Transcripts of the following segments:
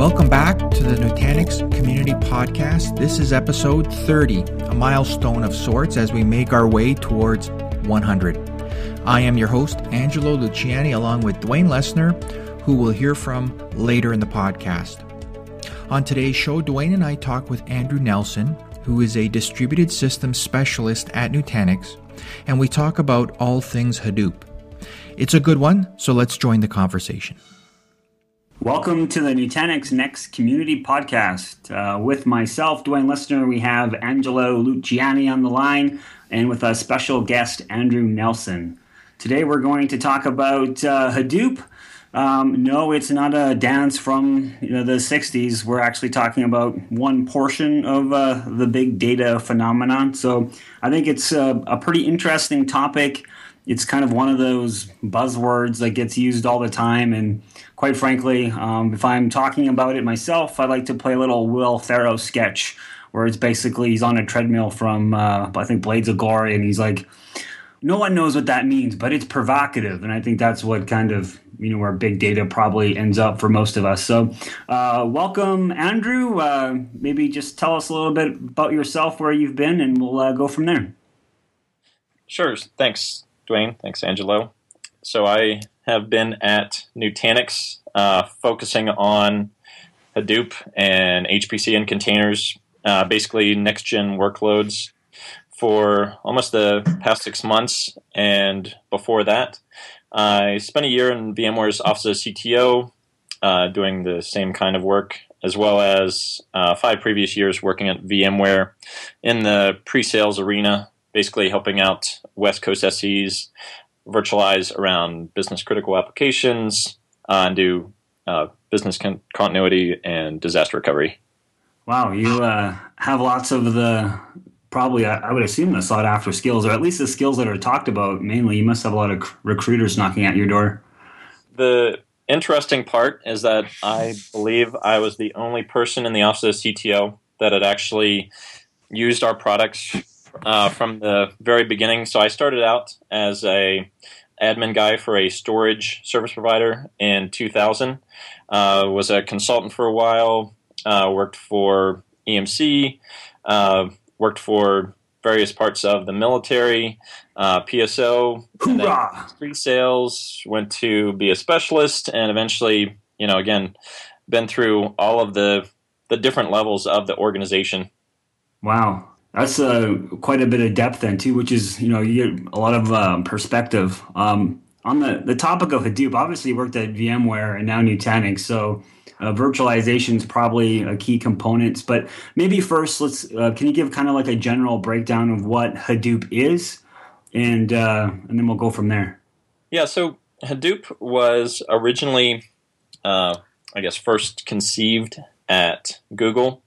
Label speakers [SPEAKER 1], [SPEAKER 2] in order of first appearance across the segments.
[SPEAKER 1] Welcome back to the Nutanix Community Podcast. This is episode 30, a milestone of sorts as we make our way towards 100. I am your host, Angelo Luciani, along with Dwayne Lessner, who we'll hear from later in the podcast. On today's show, Dwayne and I talk with Andrew Nelson, who is a distributed systems specialist at Nutanix, and we talk about all things Hadoop. It's a good one, so let's join the conversation.
[SPEAKER 2] Welcome to the Nutanix Next Community Podcast. Uh, with myself, Dwayne Lessner, we have Angelo Luciani on the line, and with a special guest, Andrew Nelson. Today, we're going to talk about uh, Hadoop. Um, no, it's not a dance from you know, the 60s. We're actually talking about one portion of uh, the big data phenomenon. So I think it's a, a pretty interesting topic it's kind of one of those buzzwords that gets used all the time. And quite frankly, um, if I'm talking about it myself, I like to play a little Will Ferrell sketch where it's basically he's on a treadmill from, uh, I think, Blades of Glory, and he's like, no one knows what that means, but it's provocative. And I think that's what kind of, you know, where big data probably ends up for most of us. So, uh, welcome, Andrew. Uh, maybe just tell us a little bit about yourself, where you've been, and we'll uh, go from there.
[SPEAKER 3] Sure. Thanks. Dwayne. Thanks, Angelo. So I have been at Nutanix, uh, focusing on Hadoop and HPC and containers, uh, basically next gen workloads for almost the past six months. And before that, I spent a year in VMware's Office of CTO, uh, doing the same kind of work, as well as uh, five previous years working at VMware in the pre sales arena, basically helping out West Coast SEs virtualize around business critical applications uh, and do uh, business con- continuity and disaster recovery.
[SPEAKER 2] Wow, you uh, have lots of the probably I would assume the sought after skills, or at least the skills that are talked about. Mainly, you must have a lot of recruiters knocking at your door.
[SPEAKER 3] The interesting part is that I believe I was the only person in the office of CTO that had actually used our products uh, from the very beginning. So I started out as a admin guy for a storage service provider in 2000. Uh, was a consultant for a while. Uh, worked for EMC. Uh, worked for various parts of the military, uh, PSO, pre-sales. Went to be a specialist, and eventually, you know, again, been through all of the the different levels of the organization.
[SPEAKER 2] Wow. That's uh, quite a bit of depth then too, which is you know you get a lot of um, perspective. Um, on the, the topic of Hadoop, obviously worked at VMware and now Nutanix, so uh, virtualization is probably a key component. But maybe first, let's uh, can you give kind of like a general breakdown of what Hadoop is, and uh, and then we'll go from there.
[SPEAKER 3] Yeah, so Hadoop was originally, uh, I guess, first conceived at Google,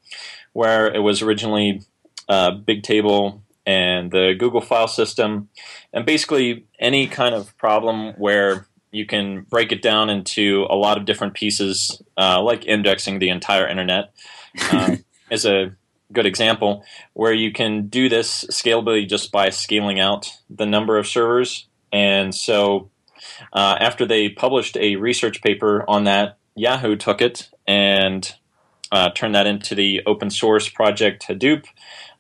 [SPEAKER 3] where it was originally uh, Bigtable and the Google file system, and basically any kind of problem where you can break it down into a lot of different pieces, uh, like indexing the entire internet, uh, is a good example where you can do this scalably just by scaling out the number of servers. And so, uh, after they published a research paper on that, Yahoo took it and uh, turned that into the open source project Hadoop,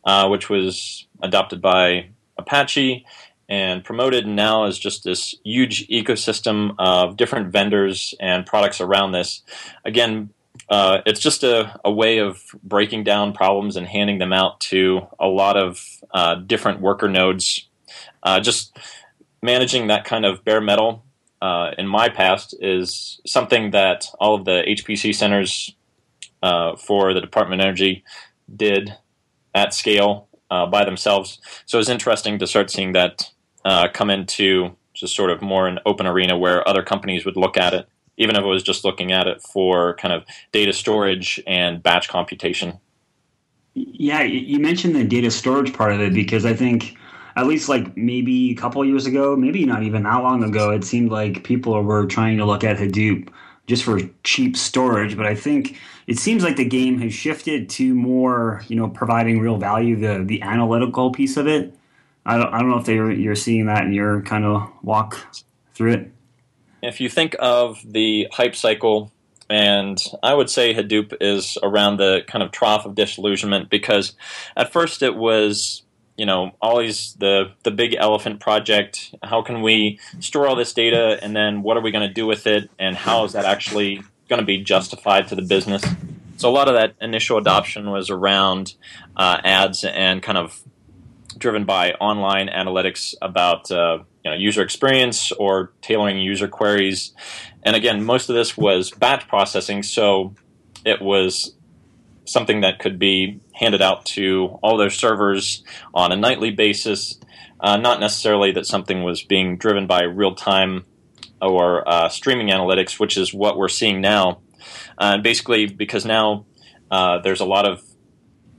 [SPEAKER 3] uh, which was adopted by Apache and promoted now as just this huge ecosystem of different vendors and products around this. Again, uh, it's just a, a, way of breaking down problems and handing them out to a lot of uh, different worker nodes. Uh, just managing that kind of bare metal uh, in my past is something that all of the HPC centers uh, for the Department of Energy did at scale uh, by themselves. So it's interesting to start seeing that uh, come into just sort of more an open arena where other companies would look at it, even if it was just looking at it for kind of data storage and batch computation.
[SPEAKER 2] Yeah, you mentioned the data storage part of it because I think at least like maybe a couple years ago, maybe not even that long ago, it seemed like people were trying to look at Hadoop just for cheap storage. But I think it seems like the game has shifted to more, you know, providing real value, the the analytical piece of it. I don't, I don't know if you're, you're seeing that in your kind of walk through it.
[SPEAKER 3] If you think of the hype cycle And I would say Hadoop is around the kind of trough of disillusionment because at first it was, you know, always the the big elephant project. How can we store all this data, and then what are we going to do with it, and how is that actually going to be justified to the business? So a lot of that initial adoption was around uh, ads and kind of driven by online analytics about uh, you know, user experience or tailoring user queries. And again, most of this was batch processing, so it was something that could be handed out to all their servers on a nightly basis. Uh, not necessarily that something was being driven by real time or uh, streaming analytics, which is what we're seeing now. Uh, basically, because now uh, there's a lot of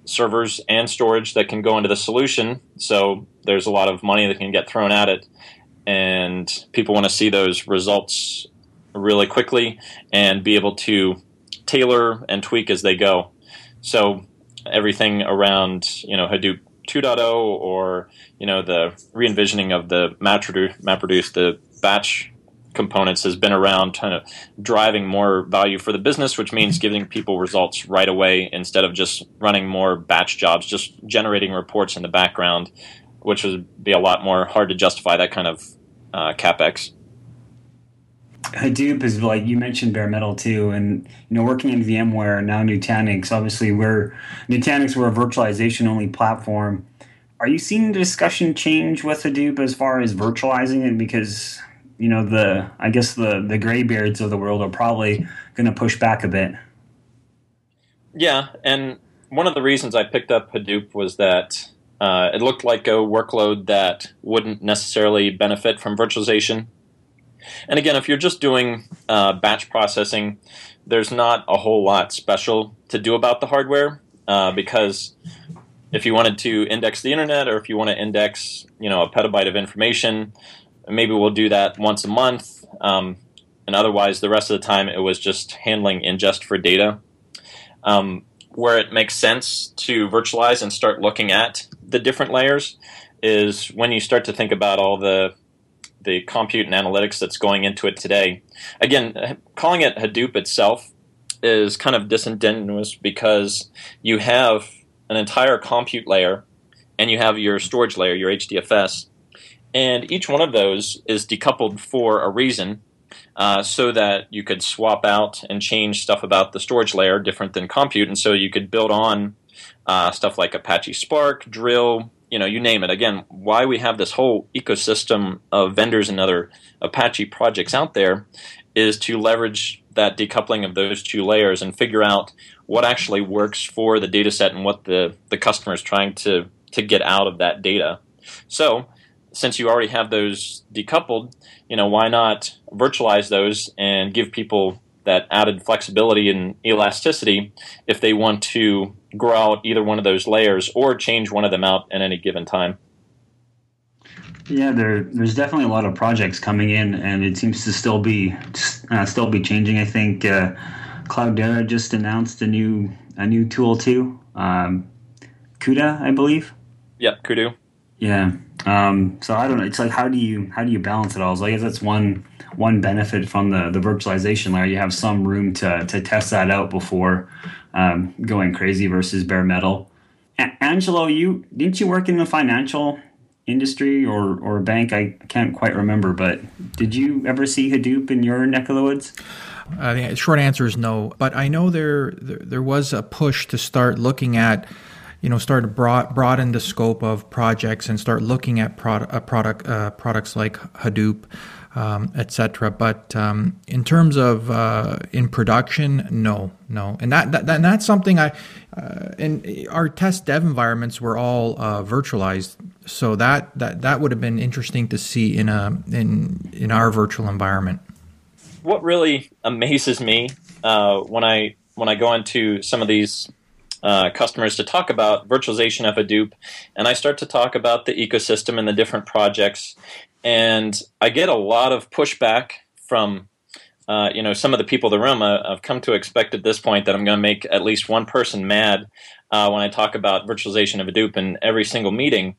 [SPEAKER 3] servers and storage that can go into the solution, so there's a lot of money that can get thrown at it, and people want to see those results really quickly and be able to tailor and tweak as they go. So everything around you know Hadoop 2.0 or you know the re-envisioning of the MapReduce, MapReduce the batch components has been around kind of driving more value for the business, which means giving people results right away instead of just running more batch jobs, just generating reports in the background, which would be a lot more hard to justify that kind of uh, capex.
[SPEAKER 2] Hadoop is like you mentioned bare metal too, and you know working in VMware and now Nutanix. Obviously, we're Nutanix. We're a virtualization only platform. Are you seeing the discussion change with Hadoop as far as virtualizing it? Because you know the I guess the the graybeards of the world are probably going to push back a bit.
[SPEAKER 3] Yeah, and one of the reasons I picked up Hadoop was that uh, it looked like a workload that wouldn't necessarily benefit from virtualization. And again, if you're just doing uh, batch processing, there's not a whole lot special to do about the hardware uh, because if you wanted to index the internet or if you want to index, you know, a petabyte of information, maybe we'll do that once a month. Um, and otherwise, the rest of the time, it was just handling ingest for data. Um, where it makes sense to virtualize and start looking at the different layers is when you start to think about all the the compute and analytics that's going into it today. Again, calling it Hadoop itself is kind of disingenuous because you have an entire compute layer and you have your storage layer, your HDFS, and each one of those is decoupled for a reason. Uh, so that you could swap out and change stuff about the storage layer different than compute, and so you could build on uh, stuff like Apache Spark, Drill, you know, you name it. Again, why we have this whole ecosystem of vendors and other Apache projects out there is to leverage that decoupling of those two layers and figure out what actually works for the data set and what the, the customer is trying to, to get out of that data. So since you already have those decoupled, you know, why not virtualize those and give people that added flexibility and elasticity if they want to grow out either one of those layers or change one of them out at any given time.
[SPEAKER 2] Yeah, there, there's definitely a lot of projects coming in, and it seems to still be uh, still be changing. I think uh, Cloudera just announced a new a new tool too, um, CUDA, I believe.
[SPEAKER 3] Yep, Kudu.
[SPEAKER 2] Yeah. Um, so I don't know. It's like how do you how do you balance it all? So I guess that's one one benefit from the the virtualization layer. You have some room to to test that out before um, going crazy versus bare metal. A- Angelo, you didn't you work in the financial industry or or bank? I can't quite remember, but did you ever see Hadoop in your neck of the woods?
[SPEAKER 1] Uh, the short answer is no, but I know there, there there was a push to start looking at you know, start to broad, broaden the scope of projects and start looking at product, uh, product uh, products like Hadoop, um, etc. But um, in terms of uh, in production, no, no, and that, that, that and that's something I. and uh, our test dev environments were all uh, virtualized, so that, that that would have been interesting to see in a in in our virtual environment.
[SPEAKER 3] What really amazes me uh, when I when I go into some of these uh, customers to talk about virtualization of Hadoop, and I start to talk about the ecosystem and the different projects, and I get a lot of pushback from. Uh, you know, some of the people in the room, uh, I've come to expect at this point that I'm going to make at least one person mad uh, when I talk about virtualization of Hadoop in every single meeting.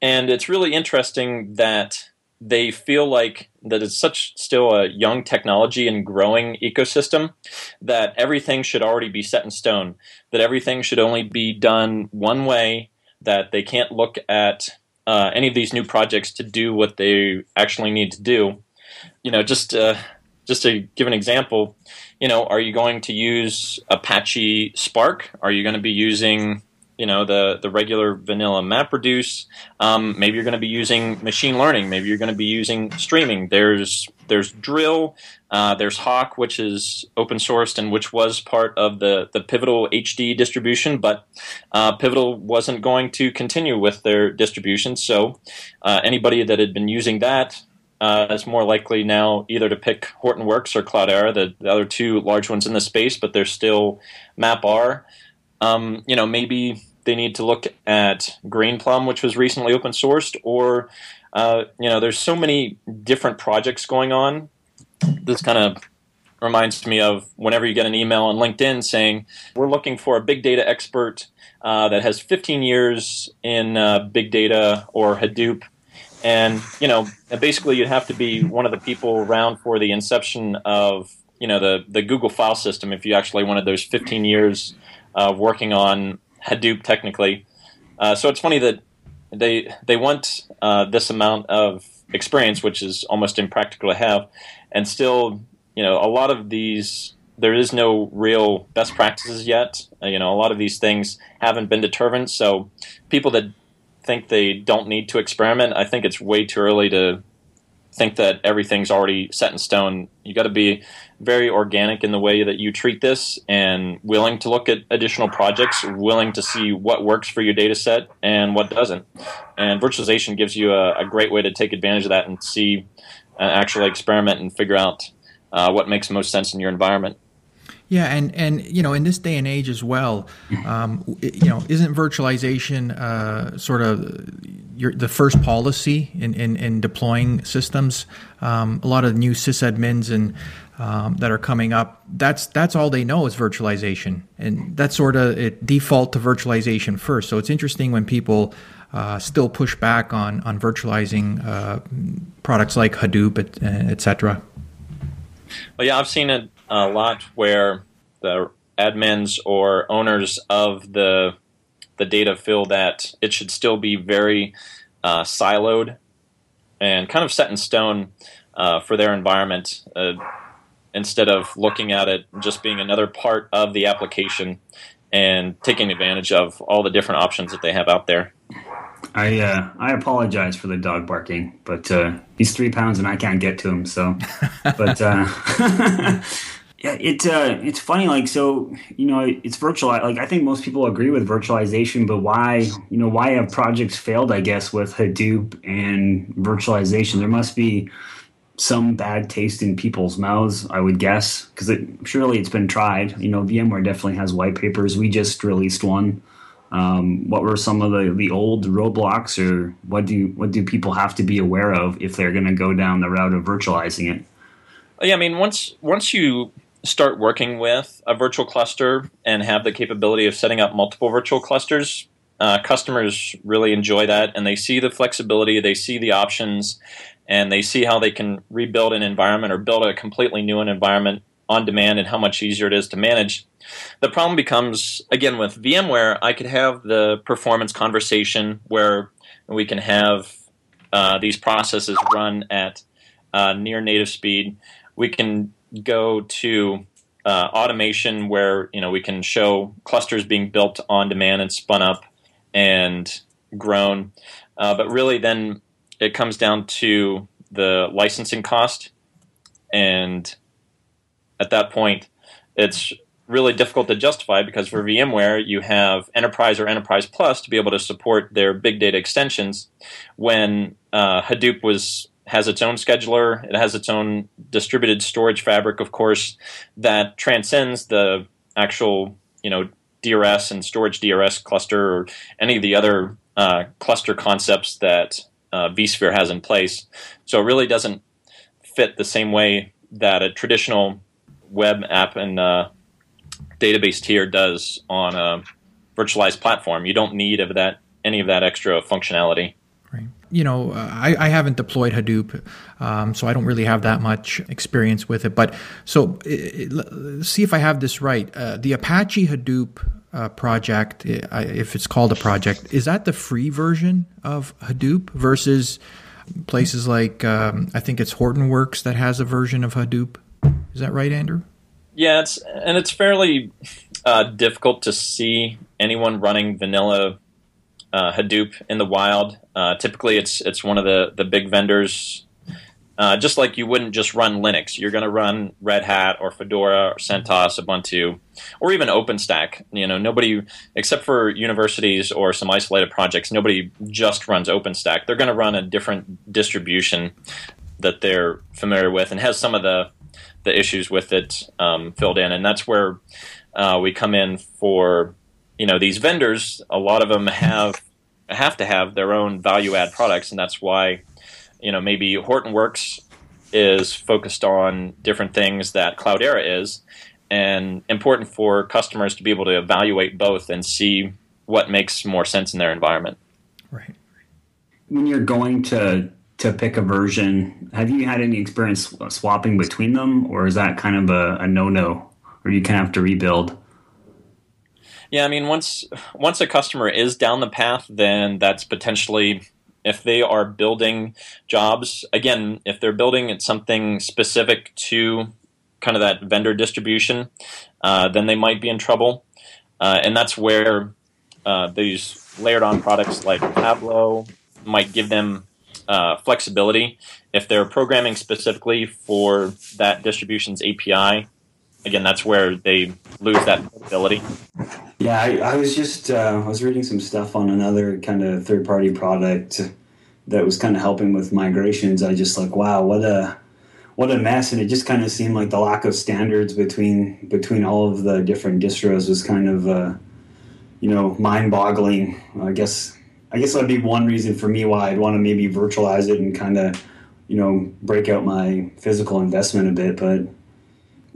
[SPEAKER 3] And it's really interesting that they feel like that it's such still a young technology and growing ecosystem that everything should already be set in stone, that everything should only be done one way, that they can't look at uh, any of these new projects to do what they actually need to do. You know, just uh, just to give an example, you know, are you going to use Apache Spark? Are you going to be using you know the the regular vanilla MapReduce. Um, maybe you're going to be using machine learning. Maybe you're going to be using streaming. There's there's Drill. Uh, there's HAWQ, which is open sourced and which was part of the the Pivotal HD distribution, but uh, Pivotal wasn't going to continue with their distribution. So uh, anybody that had been using that uh, is more likely now either to pick Hortonworks or Cloudera, the, the other two large ones in the space, but they're still MapR. Um, you know, maybe they need to look at Greenplum, which was recently open sourced, or uh, you know, there's so many different projects going on. This kind of reminds me of whenever you get an email on LinkedIn saying we're looking for a big data expert uh, that has 15 years in uh, big data or Hadoop. And you know, basically, you'd have to be one of the people around for the inception of you know the the Google file system if you actually wanted those 15 years uh, working on Hadoop technically. Uh, so it's funny that they they want uh, this amount of experience, which is almost impractical to have, and still, you know, a lot of these there is no real best practices yet. Uh, you know, a lot of these things haven't been determined. So people that think they don't need to experiment, I think it's way too early to think that everything's already set in stone. You got to be very organic in the way that you treat this and willing to look at additional projects, willing to see what works for your data set and what doesn't. And virtualization gives you a, a great way to take advantage of that and see, uh, actually experiment and figure out uh, what makes most sense in your environment.
[SPEAKER 1] Yeah, and and you know, in this day and age as well, um, you know, isn't virtualization uh, sort of your, the first policy in, in, in deploying systems? Um, a lot of new sysadmins and um, that are coming up, that's that's all they know is virtualization, and that's sort of it default to virtualization first. So it's interesting when people uh, still push back on on virtualizing uh, products like Hadoop, etc.
[SPEAKER 3] Et well, yeah, I've seen it a lot where the admins or owners of the the data feel that it should still be very uh, siloed and kind of set in stone uh, for their environment uh, instead of looking at it just being another part of the application and taking advantage of all the different options that they have out there.
[SPEAKER 2] I uh, I apologize for the dog barking, but uh, he's three pounds and I can't get to him. So, but uh, Yeah, it's uh, it's funny. Like, so you know, it's virtual. Like, I think most people agree with virtualization, but why, you know, why have projects failed? I guess with Hadoop and virtualization, there must be some bad taste in people's mouths. I would guess because it, surely it's been tried. You know, VMware definitely has white papers. We just released one. Um, what were some of the, the old roadblocks, or what do what do people have to be aware of if they're going to go down the route of virtualizing it?
[SPEAKER 3] Yeah, I mean, once once you start working with a virtual cluster and have the capability of setting up multiple virtual clusters, uh, customers really enjoy that and they see the flexibility, they see the options, and they see how they can rebuild an environment or build a completely new environment on demand and how much easier it is to manage. The problem becomes, again, with VMware, I could have the performance conversation where we can have uh, these processes run at uh, near native speed. We can go to uh, automation where you know we can show clusters being built on demand and spun up and grown, uh, but really then it comes down to the licensing cost, and at that point, it's really difficult to justify because for VMware you have Enterprise or Enterprise Plus to be able to support their big data extensions. When uh, Hadoop was has its own scheduler. It has its own distributed storage fabric, of course, that transcends the actual, you know, DRS and storage DRS cluster or any of the other uh, cluster concepts that uh, vSphere has in place. So it really doesn't fit the same way that a traditional web app and uh, database tier does on a virtualized platform. You don't need of that any of that extra functionality.
[SPEAKER 1] You know, I, I haven't deployed Hadoop, um, so I don't really have that much experience with it. But so it, it, see if I have this right. Uh, the Apache Hadoop uh, project, if it's called a project, is that the free version of Hadoop versus places like um, I think it's Hortonworks that has a version of Hadoop? Is that right, Andrew?
[SPEAKER 3] Yeah, it's and it's fairly uh, difficult to see anyone running vanilla uh, Hadoop in the wild. Uh, typically, it's it's one of the the big vendors. Uh, just like you wouldn't just run Linux, you're going to run Red Hat or Fedora or CentOS, Ubuntu, or even OpenStack. You know, nobody except for universities or some isolated projects, nobody just runs OpenStack. They're going to run a different distribution that they're familiar with and has some of the the issues with it um, filled in, and that's where uh, we come in for you know these vendors. A lot of them have have to have their own value add products, and that's why you know maybe Hortonworks is focused on different things that Cloudera is, and important for customers to be able to evaluate both and see what makes more sense in their environment.
[SPEAKER 1] Right.
[SPEAKER 2] When you're going to to pick a version, have you had any experience swapping between them, or is that kind of a, a no no, or you kind of have to rebuild?
[SPEAKER 3] Yeah, I mean, once once a customer is down the path, then that's potentially if they are building jobs again. If they're building it's something specific to kind of that vendor distribution, uh, then they might be in trouble, uh, and that's where uh, these layered on products like Tableau might give them uh, flexibility. If they're programming specifically for that distribution's API, again, that's where they lose that ability.
[SPEAKER 2] Yeah, I, I was just uh, I was reading some stuff on another kind of third party product that was kind of helping with migrations. I just like, wow, what a what a mess, and it just kind of seemed like the lack of standards between between all of the different distros was kind of uh, you know mind boggling. I guess I guess that'd be one reason for me why I'd want to maybe virtualize it and kind of you know break out my physical investment a bit, but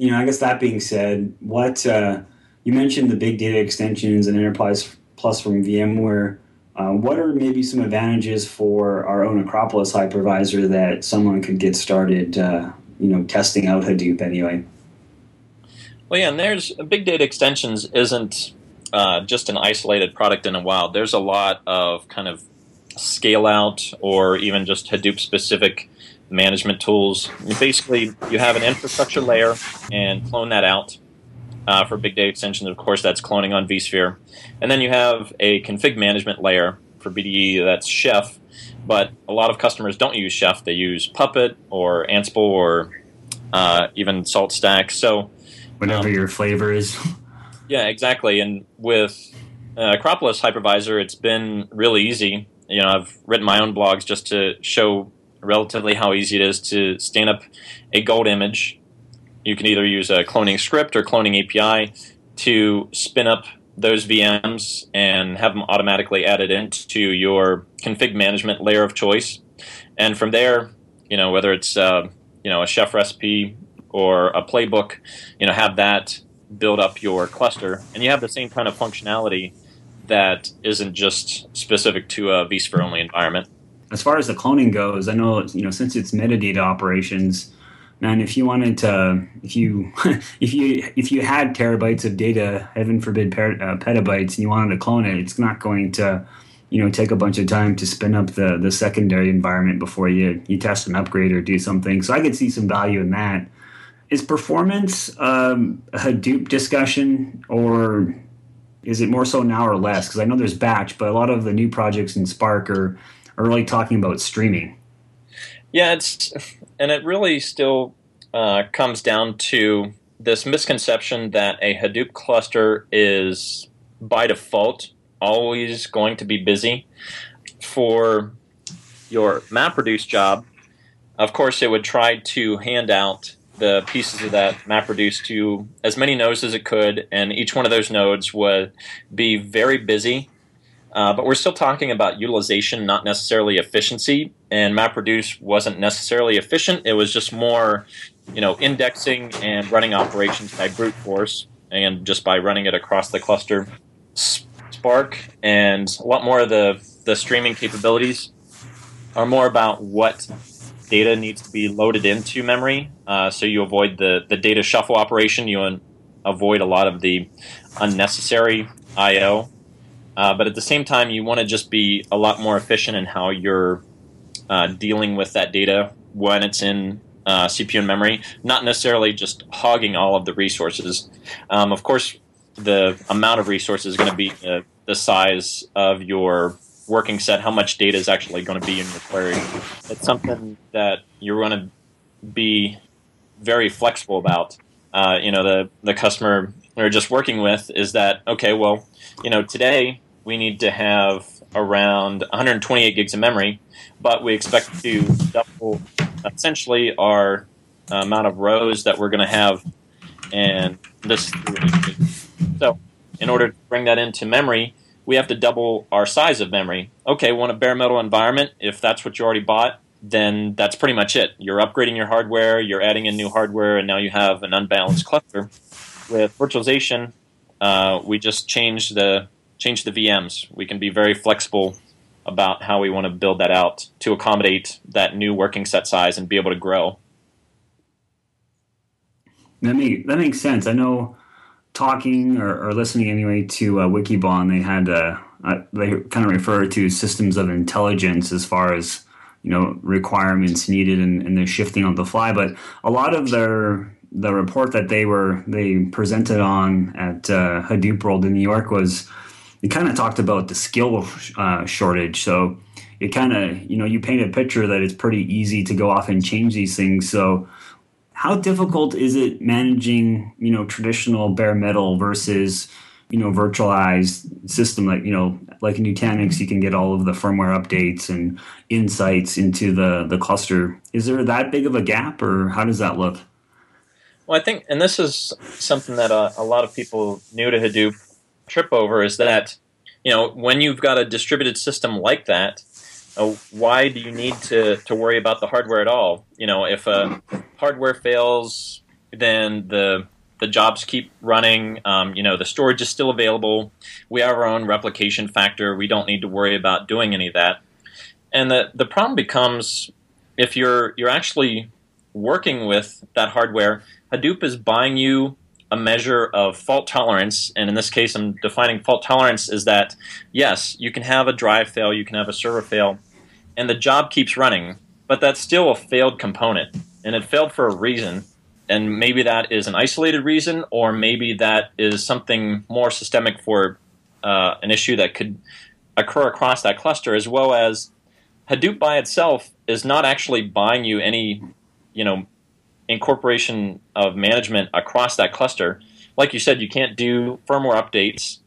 [SPEAKER 2] you know, I guess that being said, what uh, you mentioned the big data extensions and Enterprise Plus from VMware. Uh, what are maybe some advantages for our own Acropolis hypervisor that someone could get started, uh, you know, testing out Hadoop anyway?
[SPEAKER 3] Well, yeah, and there's big data extensions isn't uh, just an isolated product in a wild. There's a lot of kind of scale out or even just Hadoop specific management tools. Basically, you have an infrastructure layer and clone that out. Uh, for big data extensions, of course, that's cloning on vSphere. And then you have a config management layer for BDE that's Chef. But a lot of customers don't use Chef. They use Puppet or Ansible or uh, even SaltStack. So,
[SPEAKER 2] whatever um, your flavor is.
[SPEAKER 3] yeah, exactly. And with uh, Acropolis Hypervisor, it's been really easy. You know, I've written my own blogs just to show relatively how easy it is to stand up a gold image. You can either use a cloning script or cloning API to spin up those VMs and have them automatically added into your config management layer of choice. And from there, you know, whether it's uh, you know a chef recipe or a playbook, you know, have that build up your cluster, and you have the same kind of functionality that isn't just specific to a vSphere only environment
[SPEAKER 2] as far as the cloning goes, I know you know since it's metadata operations, man, if you wanted to, if you if you if you had terabytes of data, heaven forbid per, uh, petabytes, and you wanted to clone it, it's not going to you know take a bunch of time to spin up the the secondary environment before you you test an upgrade or do something. So I could see some value in that. Is performance um, a Hadoop discussion or is it more so now or less? Because I know there's batch, but a lot of the new projects in Spark are really talking about streaming.
[SPEAKER 3] Yeah, it's and it really still uh, comes down to this misconception that a Hadoop cluster is by default always going to be busy. For your MapReduce job, of course, it would try to hand out the pieces of that MapReduce to as many nodes as it could, and each one of those nodes would be very busy uh, but we're still talking about utilization, not necessarily efficiency. And MapReduce wasn't necessarily efficient. It was just more, you know, indexing and running operations by brute force and just by running it across the cluster. Spark and a lot more of the, the streaming capabilities are more about what data needs to be loaded into memory. Uh, so you avoid the, the data shuffle operation. You un- avoid a lot of the unnecessary I/O. Uh, but at the same time, you want to just be a lot more efficient in how you're uh, dealing with that data when it's in uh, CPU and memory, not necessarily just hogging all of the resources. Um, of course, the amount of resources is going to be the, the size of your working set, how much data is actually going to be in your query. It's something that you're going to be very flexible about. Uh, you know, the the customer we're just working with is that okay? Well, you know, today we need to have around 128 gigs of memory, but we expect to double essentially our amount of rows that we're going to have, and this. So, in order to bring that into memory, we have to double our size of memory. Okay, want a bare metal environment? If that's what you already bought, then that's pretty much it. You're upgrading your hardware, you're adding in new hardware, and now you have an unbalanced cluster. With virtualization, uh, we just change the change the VMs. We can be very flexible about how we want to build that out to accommodate that new working set size and be able to grow.
[SPEAKER 2] That make, that makes sense. I know talking or, or listening anyway to uh, Wikibon, they had uh, they kind of refer to systems of intelligence as far as you know requirements needed and, and they're shifting on the fly. But a lot of their the report that they were they presented on at uh, Hadoop World in New York was it kind of talked about the skill uh, shortage. So it kind of, you know, you paint a picture that it's pretty easy to go off and change these things. So how difficult is it managing, you know, traditional bare metal versus, you know, virtualized system like, you know, like in Nutanix, you can get all of the firmware updates and insights into the, the cluster. Is there that big of a gap or how does that look?
[SPEAKER 3] Well, I think, and this is something that uh, a lot of people new to Hadoop trip over is that you know when you've got a distributed system like that, uh, why do you need to to worry about the hardware at all? You know, if a hardware fails, then the the jobs keep running. Um, you know, the storage is still available. We have our own replication factor. We don't need to worry about doing any of that. And the the problem becomes if you're you're actually working with that hardware, Hadoop is buying you a measure of fault tolerance, and in this case, I'm defining fault tolerance is that yes, you can have a drive fail, you can have a server fail, and the job keeps running, but that's still a failed component, and it failed for a reason. And maybe that is an isolated reason, or maybe that is something more systemic for uh, an issue that could occur across that cluster, as well as Hadoop by itself is not actually buying you any, you know, incorporation of management across that cluster. Like you said, you can't do firmware updates,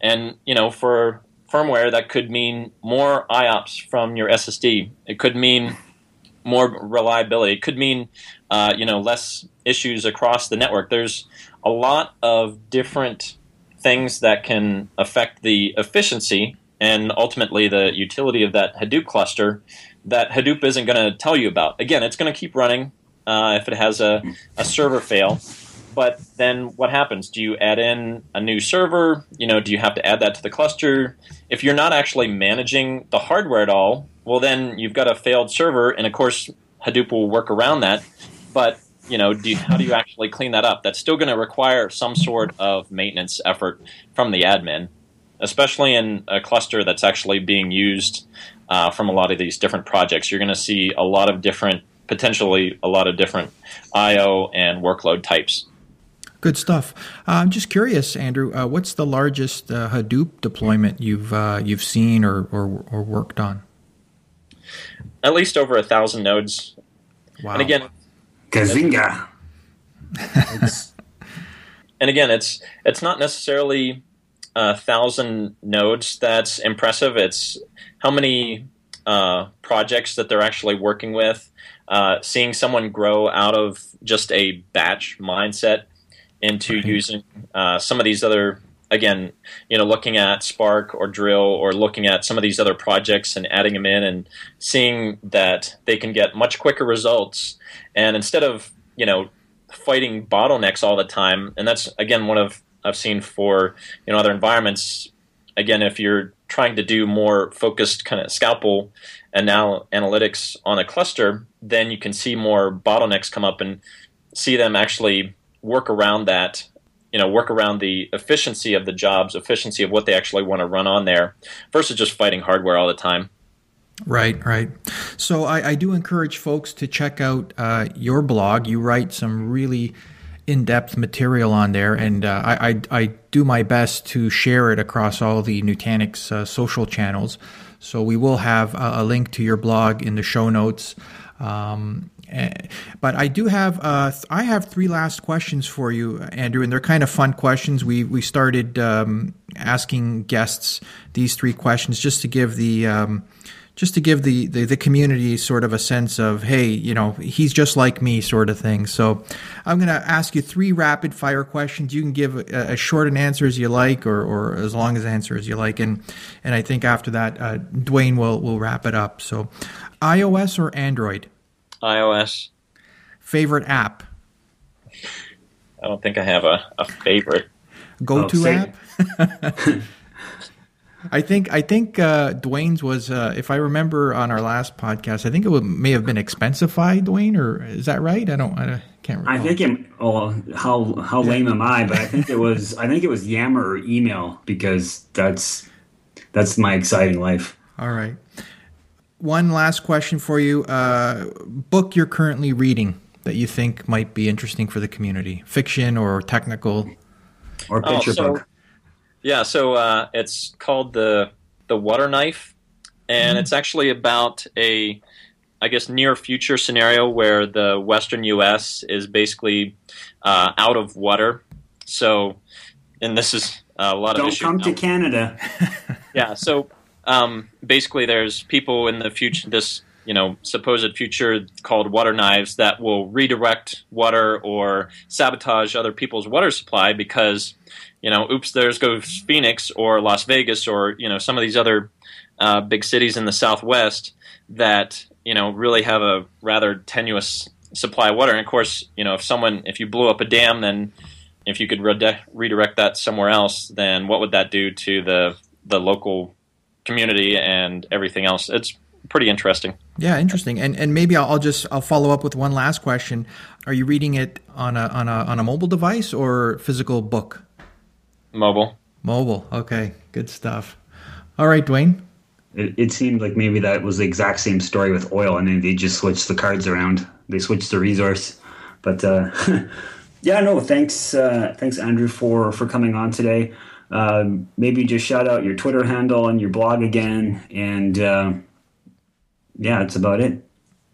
[SPEAKER 3] and you know for firmware that could mean more IOPS from your SSD. It could mean more reliability. It could mean uh, you know less issues across the network. There's a lot of different things that can affect the efficiency and ultimately the utility of that Hadoop cluster that Hadoop isn't going to tell you about. Again, it's going to keep running uh, if it has a, a server fail. But then what happens? Do you add in a new server? You know, do you have to add that to the cluster? If you're not actually managing the hardware at all, well, then you've got a failed server, and of course, Hadoop will work around that. But you know, do you, how do you actually clean that up? That's still going to require some sort of maintenance effort from the admin, especially in a cluster that's actually being used uh, from a lot of these different projects. You're going to see a lot of different potentially a lot of different I/O and workload types.
[SPEAKER 1] Good stuff. Uh, I'm just curious, Andrew. Uh, what's the largest uh, Hadoop deployment you've uh, you've seen or, or, or worked on?
[SPEAKER 3] At least over a thousand nodes.
[SPEAKER 1] Wow.
[SPEAKER 3] And again,
[SPEAKER 2] Kazinga.
[SPEAKER 3] and again, it's it's not necessarily a thousand nodes that's impressive. It's how many uh, projects that they're actually working with uh, seeing someone grow out of just a batch mindset into right. using uh, some of these other again you know looking at spark or drill or looking at some of these other projects and adding them in and seeing that they can get much quicker results and instead of you know fighting bottlenecks all the time and that's again one of i've seen for you know other environments again, if you're trying to do more focused kind of scalpel and now analytics on a cluster, then you can see more bottlenecks come up and see them actually work around that you know work around the efficiency of the jobs efficiency of what they actually want to run on there versus just fighting hardware all the time
[SPEAKER 1] Right, right. So I, I, do encourage folks to check out uh, your blog. You write some really in-depth material on there, and uh, I, I, I, do my best to share it across all the Nutanix uh, social channels. So we will have a, a, link to your blog in the show notes. Um, eh, but I do have uh, I have three last questions for you, Andrew, and they're kind of fun questions. We we started um, asking guests these three questions just to give the um, just to give the, the, the community sort of a sense of hey you know he's just like me sort of thing. So i'm going to ask you three rapid fire questions. You can give as short an answer as you like or, or as long as answer as you like. And and i think after that uh, dwayne will will wrap it up. So ios or android?
[SPEAKER 3] ios.
[SPEAKER 1] Favorite app?
[SPEAKER 3] I don't think i have a, a favorite.
[SPEAKER 1] Go-to oh, app I think I think uh, Dwayne's was, uh, if I remember on our last podcast, I think it would, may have been Expensify, Dwayne, or is that right? I don't, I can't remember.
[SPEAKER 2] I think it. Oh, how how lame am I? But I think it was. I think it was Yammer or email because that's that's my exciting life.
[SPEAKER 1] All right. One last question for you: uh, book you're currently reading that you think might be interesting for the community, fiction or technical,
[SPEAKER 2] or picture oh, so- book.
[SPEAKER 3] Yeah, so uh, it's called the the Water Knife, and mm it's actually about a, I guess, near future scenario where the Western U.S. is basically uh, out of water. So, and this is a lot
[SPEAKER 2] Don't
[SPEAKER 3] of
[SPEAKER 2] Don't come now. to Canada.
[SPEAKER 3] yeah, so um, basically, there's people in the future. This you know supposed future called water knives that will redirect water or sabotage other people's water supply because you know, oops, there's goes Phoenix or Las Vegas or you know some of these other uh, big cities in the Southwest that you know really have a rather tenuous supply of water. And of course, you know, if someone if you blew up a dam, then if you could re- redirect that somewhere else, then what would that do to the the local community and everything else? It's pretty interesting.
[SPEAKER 1] Yeah, interesting. And and maybe I'll, I'll, just I'll follow up with one last question. Are you reading it on a on a on a mobile device or physical book?
[SPEAKER 3] Mobile.
[SPEAKER 1] Mobile. Okay. Good stuff. All right, Dwayne.
[SPEAKER 2] It, it, seemed like maybe that was the exact same story with oil, and then they just switched the cards around. They switched the resource. But uh, yeah, no, thanks, uh, thanks, Andrew, for for coming on today. Uh, maybe just shout out your Twitter handle and your blog again, and uh, yeah, that's about it.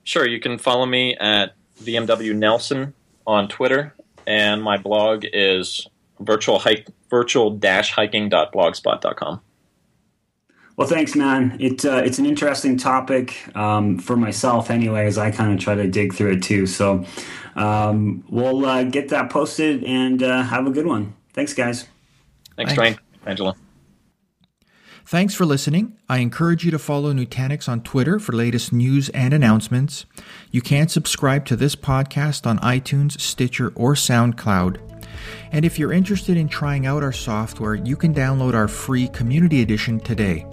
[SPEAKER 3] Sure, you can follow me at VMW Nelson on Twitter, and my blog is virtual hike virtual-hiking.blogspot.com.
[SPEAKER 2] Well, thanks, man. It, uh, it's an interesting topic um, for myself, anyway, as I kind of try to dig through it too. So um, we'll uh, get that posted and uh, have a good one. Thanks, guys.
[SPEAKER 3] Thanks, Thanks. Dwayne. Angelo.
[SPEAKER 1] Thanks for listening. I encourage you to follow Nutanix on Twitter for latest news and announcements. You can subscribe to this podcast on iTunes, Stitcher, or SoundCloud. And if you're interested in trying out our software, you can download our free community edition today.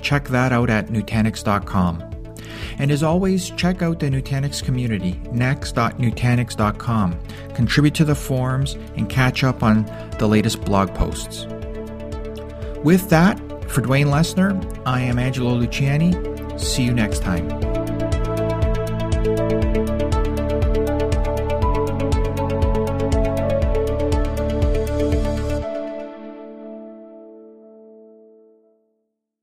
[SPEAKER 1] Check that out at Nutanix.com. And as always, check out the Nutanix community, next.nutanix.com. Contribute to the forums and catch up on the latest blog posts. With that, for Dwayne Lessner, I am Angelo Luciani. See you next time.